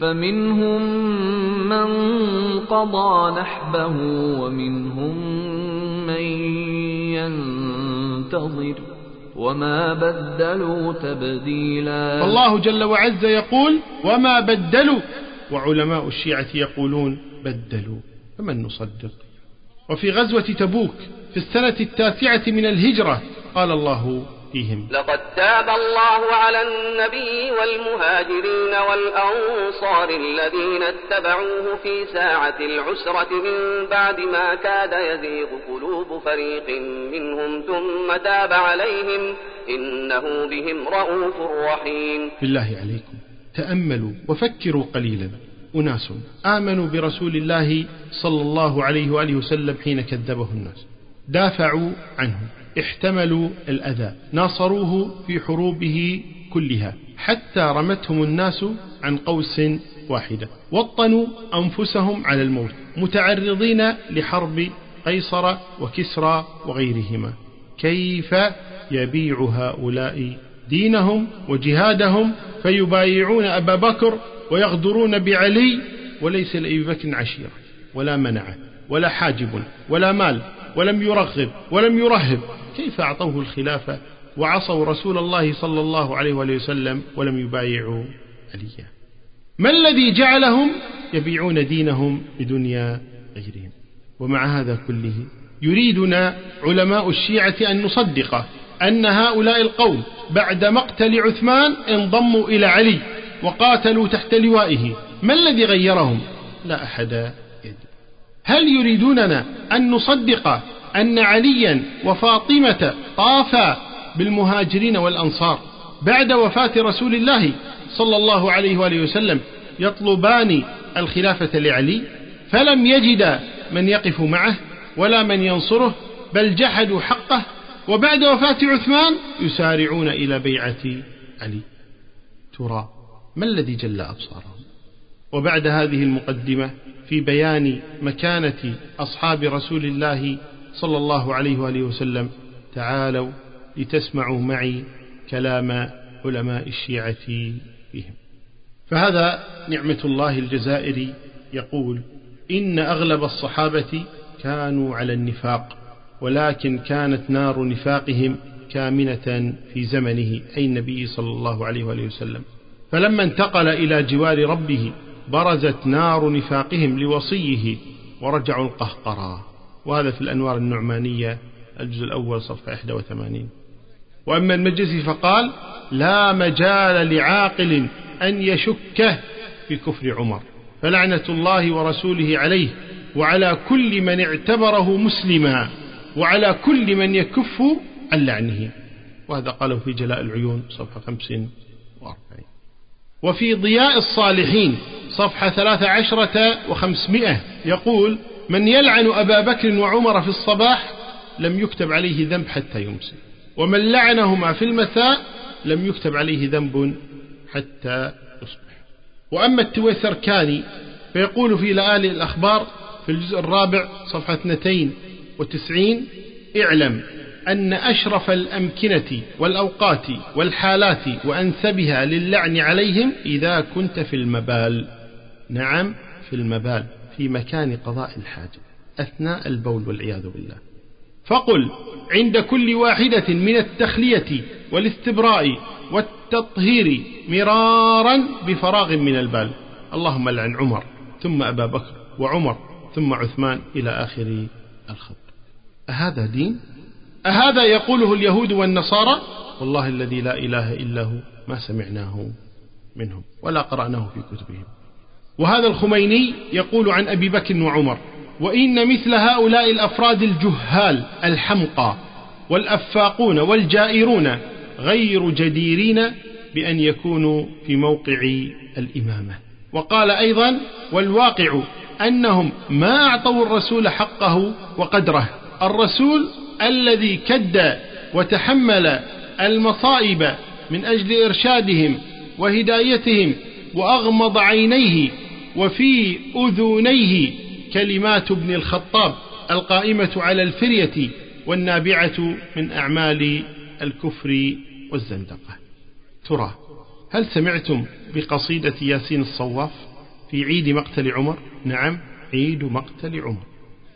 S3: فمنهم من قضى نحبه ومنهم من ينتظر وما بدلوا تبديلا
S2: الله جل وعز يقول وما بدلوا وعلماء الشيعة يقولون بدلوا فمن نصدق وفي غزوة تبوك في السنة التاسعة من الهجرة قال الله فيهم
S3: لقد تاب الله على النبي والمهاجرين والأنصار الذين اتبعوه في ساعة العسرة من بعد ما كاد يزيغ قلوب فريق منهم ثم تاب عليهم إنه بهم رؤوف رحيم
S2: بالله عليكم تأملوا وفكروا قليلا أناس آمنوا برسول الله صلى الله عليه وآله وسلم حين كذبه الناس دافعوا عنه احتملوا الأذى ناصروه في حروبه كلها حتى رمتهم الناس عن قوس واحدة وطنوا أنفسهم على الموت متعرضين لحرب قيصر وكسرى وغيرهما كيف يبيع هؤلاء دينهم وجهادهم فيبايعون أبا بكر ويغدرون بعلي وليس لأبي بكر عشيرة ولا منعه ولا حاجب ولا مال ولم يرغب ولم يرهب كيف أعطوه الخلافة وعصوا رسول الله صلى الله عليه وآله وسلم ولم يبايعوا عليا ما الذي جعلهم يبيعون دينهم بدنيا غيرهم ومع هذا كله يريدنا علماء الشيعة أن نصدق أن هؤلاء القوم بعد مقتل عثمان انضموا إلى علي وقاتلوا تحت لوائه ما الذي غيرهم لا أحد يدري هل يريدوننا أن نصدق أن عليا وفاطمة طافا بالمهاجرين والأنصار بعد وفاة رسول الله صلى الله عليه وآله وسلم يطلبان الخلافة لعلي فلم يجد من يقف معه ولا من ينصره بل جحدوا حقه وبعد وفاة عثمان يسارعون إلى بيعة علي ترى ما الذي جل أبصارهم وبعد هذه المقدمة في بيان مكانة أصحاب رسول الله صلى الله عليه وآله وسلم تعالوا لتسمعوا معي كلام علماء الشيعة بهم فهذا نعمة الله الجزائري يقول إن أغلب الصحابة كانوا على النفاق ولكن كانت نار نفاقهم كامنة في زمنه أي النبي صلى الله عليه وآله وسلم فلما انتقل إلى جوار ربه برزت نار نفاقهم لوصيه ورجعوا القهقرى وهذا في الأنوار النعمانية الجزء الأول صفحة 81 وأما المجلس فقال لا مجال لعاقل أن يشك في كفر عمر فلعنة الله ورسوله عليه وعلى كل من اعتبره مسلما وعلى كل من يكف عن لعنه وهذا قاله في جلاء العيون صفحة 45 وفي ضياء الصالحين صفحة 13 و500 يقول من يلعن أبا بكر وعمر في الصباح لم يكتب عليه ذنب حتى يمسي ومن لعنهما في المساء لم يكتب عليه ذنب حتى يصبح وأما كاني فيقول في لآلئ الأخبار في الجزء الرابع صفحة 92 اعلم أن أشرف الأمكنة والأوقات والحالات وأنسبها للعن عليهم إذا كنت في المبال نعم في المبال في مكان قضاء الحاجة أثناء البول والعياذ بالله فقل عند كل واحدة من التخلية والاستبراء والتطهير مرارا بفراغ من البال اللهم لعن عمر ثم أبا بكر وعمر ثم عثمان إلى آخر الخط أهذا دين؟ أهذا يقوله اليهود والنصارى؟ والله الذي لا إله إلا هو ما سمعناه منهم ولا قرأناه في كتبهم وهذا الخميني يقول عن أبي بكر وعمر وإن مثل هؤلاء الأفراد الجهال الحمقى والأفاقون والجائرون غير جديرين بأن يكونوا في موقع الإمامة وقال أيضا والواقع أنهم ما أعطوا الرسول حقه وقدره الرسول الذي كد وتحمل المصائب من أجل إرشادهم وهدايتهم وأغمض عينيه وفي أذنيه كلمات ابن الخطاب القائمة على الفرية والنابعة من أعمال الكفر والزندقة ترى هل سمعتم بقصيدة ياسين الصواف في عيد مقتل عمر نعم عيد مقتل عمر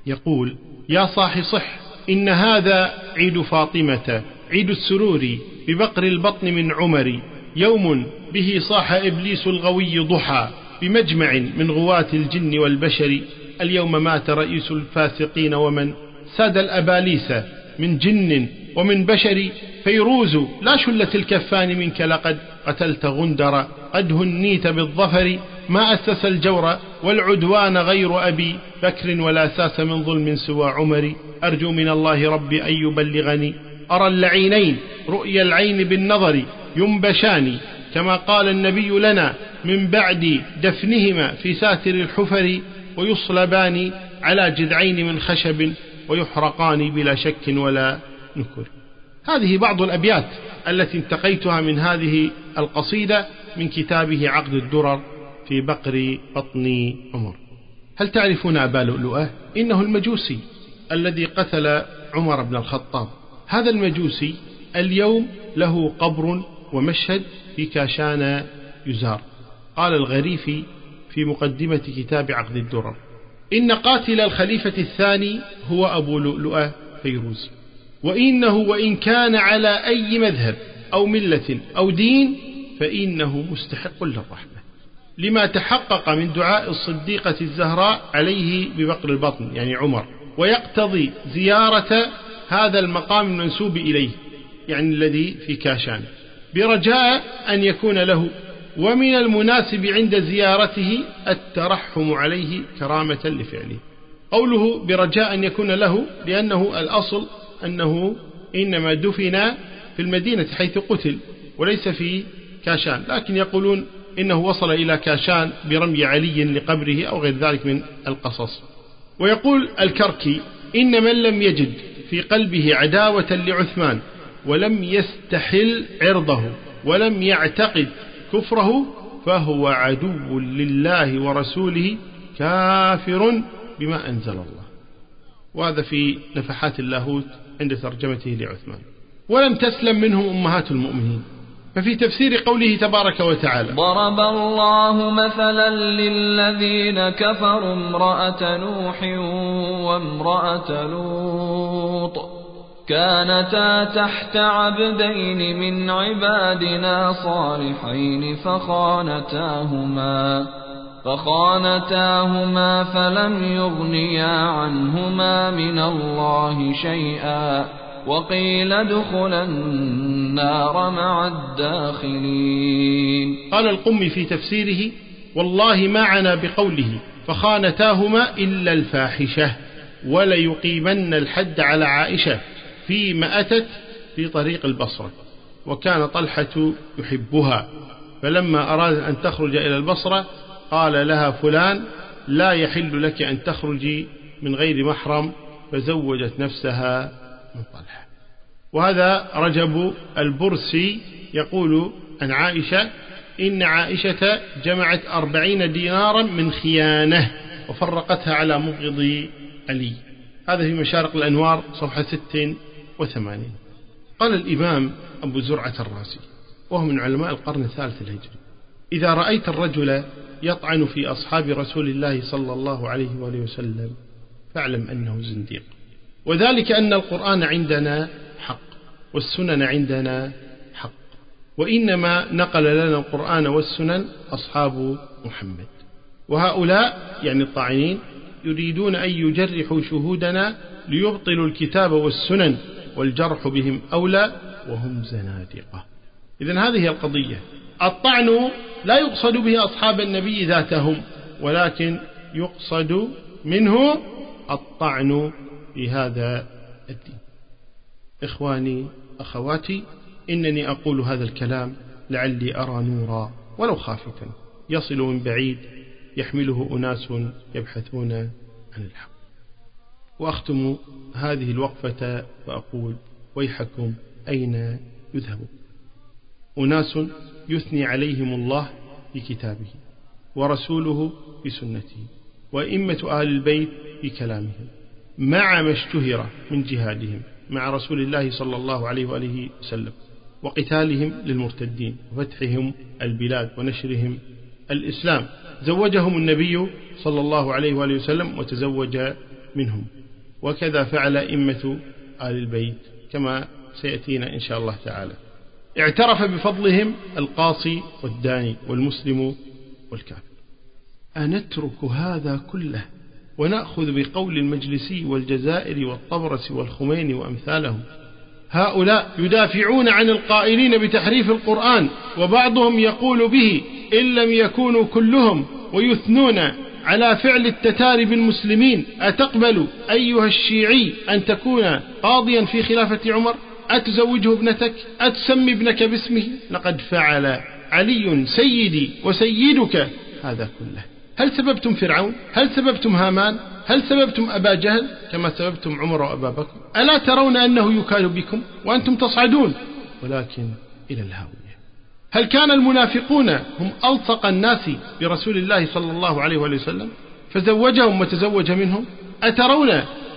S2: يقول يا صاح صح إن هذا عيد فاطمة عيد السرور ببقر البطن من عمر يوم به صاح إبليس الغوي ضحى بمجمع من غواة الجن والبشر اليوم مات رئيس الفاسقين ومن ساد الأباليس من جن ومن بشر فيروز لا شلت الكفان منك لقد قتلت غندر قد هنيت بالظفر ما أسس الجور والعدوان غير أبي بكر ولا ساس من ظلم سوى عمري أرجو من الله ربي أن يبلغني أرى اللعينين رؤيا العين بالنظر ينبشان كما قال النبي لنا من بعد دفنهما في ساتر الحفر ويصلبان على جذعين من خشب ويحرقان بلا شك ولا نكر هذه بعض الأبيات التي انتقيتها من هذه القصيدة من كتابه عقد الدرر في بقر بطن عمر هل تعرفون أبا لؤلؤة؟ إنه المجوسي الذي قتل عمر بن الخطاب هذا المجوسي اليوم له قبر ومشهد في كاشان يزار قال الغريفي في مقدمة كتاب عقد الدرر إن قاتل الخليفة الثاني هو أبو لؤلؤة فيروز وإنه وإن كان على أي مذهب أو ملة أو دين فإنه مستحق للرحمة لما تحقق من دعاء الصديقة الزهراء عليه ببقر البطن يعني عمر ويقتضي زيارة هذا المقام المنسوب إليه يعني الذي في كاشان برجاء أن يكون له ومن المناسب عند زيارته الترحم عليه كرامة لفعله قوله برجاء أن يكون له لأنه الأصل أنه إنما دفن في المدينة حيث قتل وليس في كاشان لكن يقولون إنه وصل إلى كاشان برمي علي لقبره أو غير ذلك من القصص ويقول الكركي إن من لم يجد في قلبه عداوة لعثمان ولم يستحل عرضه ولم يعتقد كفره فهو عدو لله ورسوله كافر بما أنزل الله وهذا في نفحات اللاهوت عند ترجمته لعثمان ولم تسلم منه أمهات المؤمنين ففي تفسير قوله تبارك وتعالى
S3: ضرب الله مثلا للذين كفروا امرأة نوح وامرأة لوط كانتا تحت عبدين من عبادنا صالحين فخانتاهما فخانتاهما فلم يغنيا عنهما من الله شيئا وقيل ادخلا النار مع الداخلين
S2: قال القم في تفسيره والله ما عنا بقوله فخانتاهما إلا الفاحشة وليقيمن الحد على عائشة فيما أتت في طريق البصرة وكان طلحة يحبها فلما أراد أن تخرج إلى البصرة قال لها فلان لا يحل لك أن تخرجي من غير محرم فزوجت نفسها من طلحة وهذا رجب البرسي يقول عن عائشة إن عائشة جمعت أربعين دينارا من خيانة وفرقتها على مبغض علي هذا في مشارق الأنوار صفحة ست وثمانين قال الإمام أبو زرعة الرازي وهو من علماء القرن الثالث الهجري إذا رأيت الرجل يطعن في أصحاب رسول الله صلى الله عليه وآله وسلم فاعلم أنه زنديق وذلك أن القرآن عندنا حق والسنن عندنا حق وإنما نقل لنا القرآن والسنن أصحاب محمد وهؤلاء يعني الطاعنين يريدون أن يجرحوا شهودنا ليبطلوا الكتاب والسنن والجرح بهم أولى وهم زنادقة إذا هذه القضية الطعن لا يقصد به أصحاب النبي ذاتهم ولكن يقصد منه الطعن في هذا الدين إخواني أخواتي إنني أقول هذا الكلام لعلي أرى نورا ولو خافتا يصل من بعيد يحمله أناس يبحثون عن الحق وأختم هذه الوقفة وأقول ويحكم أين يذهبون أناس يثني عليهم الله بكتابه ورسوله بسنته وإمة آل البيت بكلامهم مع ما اشتهر من جهادهم مع رسول الله صلى الله عليه وآله وسلم وقتالهم للمرتدين وفتحهم البلاد ونشرهم الإسلام زوجهم النبي صلى الله عليه وآله وسلم وتزوج منهم وكذا فعل إمة آل البيت كما سيأتينا إن شاء الله تعالى اعترف بفضلهم القاصي والداني والمسلم والكافر أنترك هذا كله ونأخذ بقول المجلسي والجزائري والطبرس والخميني وأمثالهم هؤلاء يدافعون عن القائلين بتحريف القرآن وبعضهم يقول به إن لم يكونوا كلهم ويثنون على فعل التتار بالمسلمين أتقبل أيها الشيعي أن تكون قاضيا في خلافة عمر أتزوجه ابنتك أتسمي ابنك باسمه لقد فعل علي سيدي وسيدك هذا كله هل سببتم فرعون هل سببتم هامان هل سببتم أبا جهل كما سببتم عمر وأبا بكر ألا ترون أنه يكال بكم وأنتم تصعدون ولكن إلى الهاوية هل كان المنافقون هم ألصق الناس برسول الله صلى الله عليه وآله وسلم فزوجهم وتزوج منهم أترون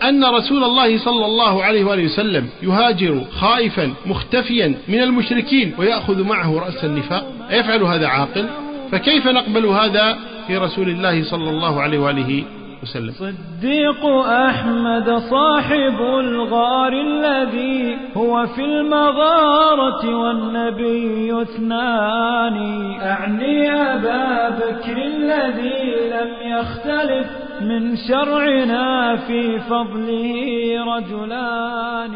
S2: أن رسول الله صلى الله عليه وآله وسلم يهاجر خائفا مختفيا من المشركين ويأخذ معه رأس النفاق أيفعل هذا عاقل فكيف نقبل هذا في رسول الله صلى الله عليه وآله
S3: وسلم صديق أحمد صاحب الغار الذي هو في المغارة والنبي اثنان أعني أبا بكر الذي لم يختلف من شرعنا في فضله رجلان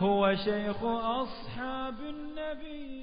S3: هو شيخ أصحاب النبي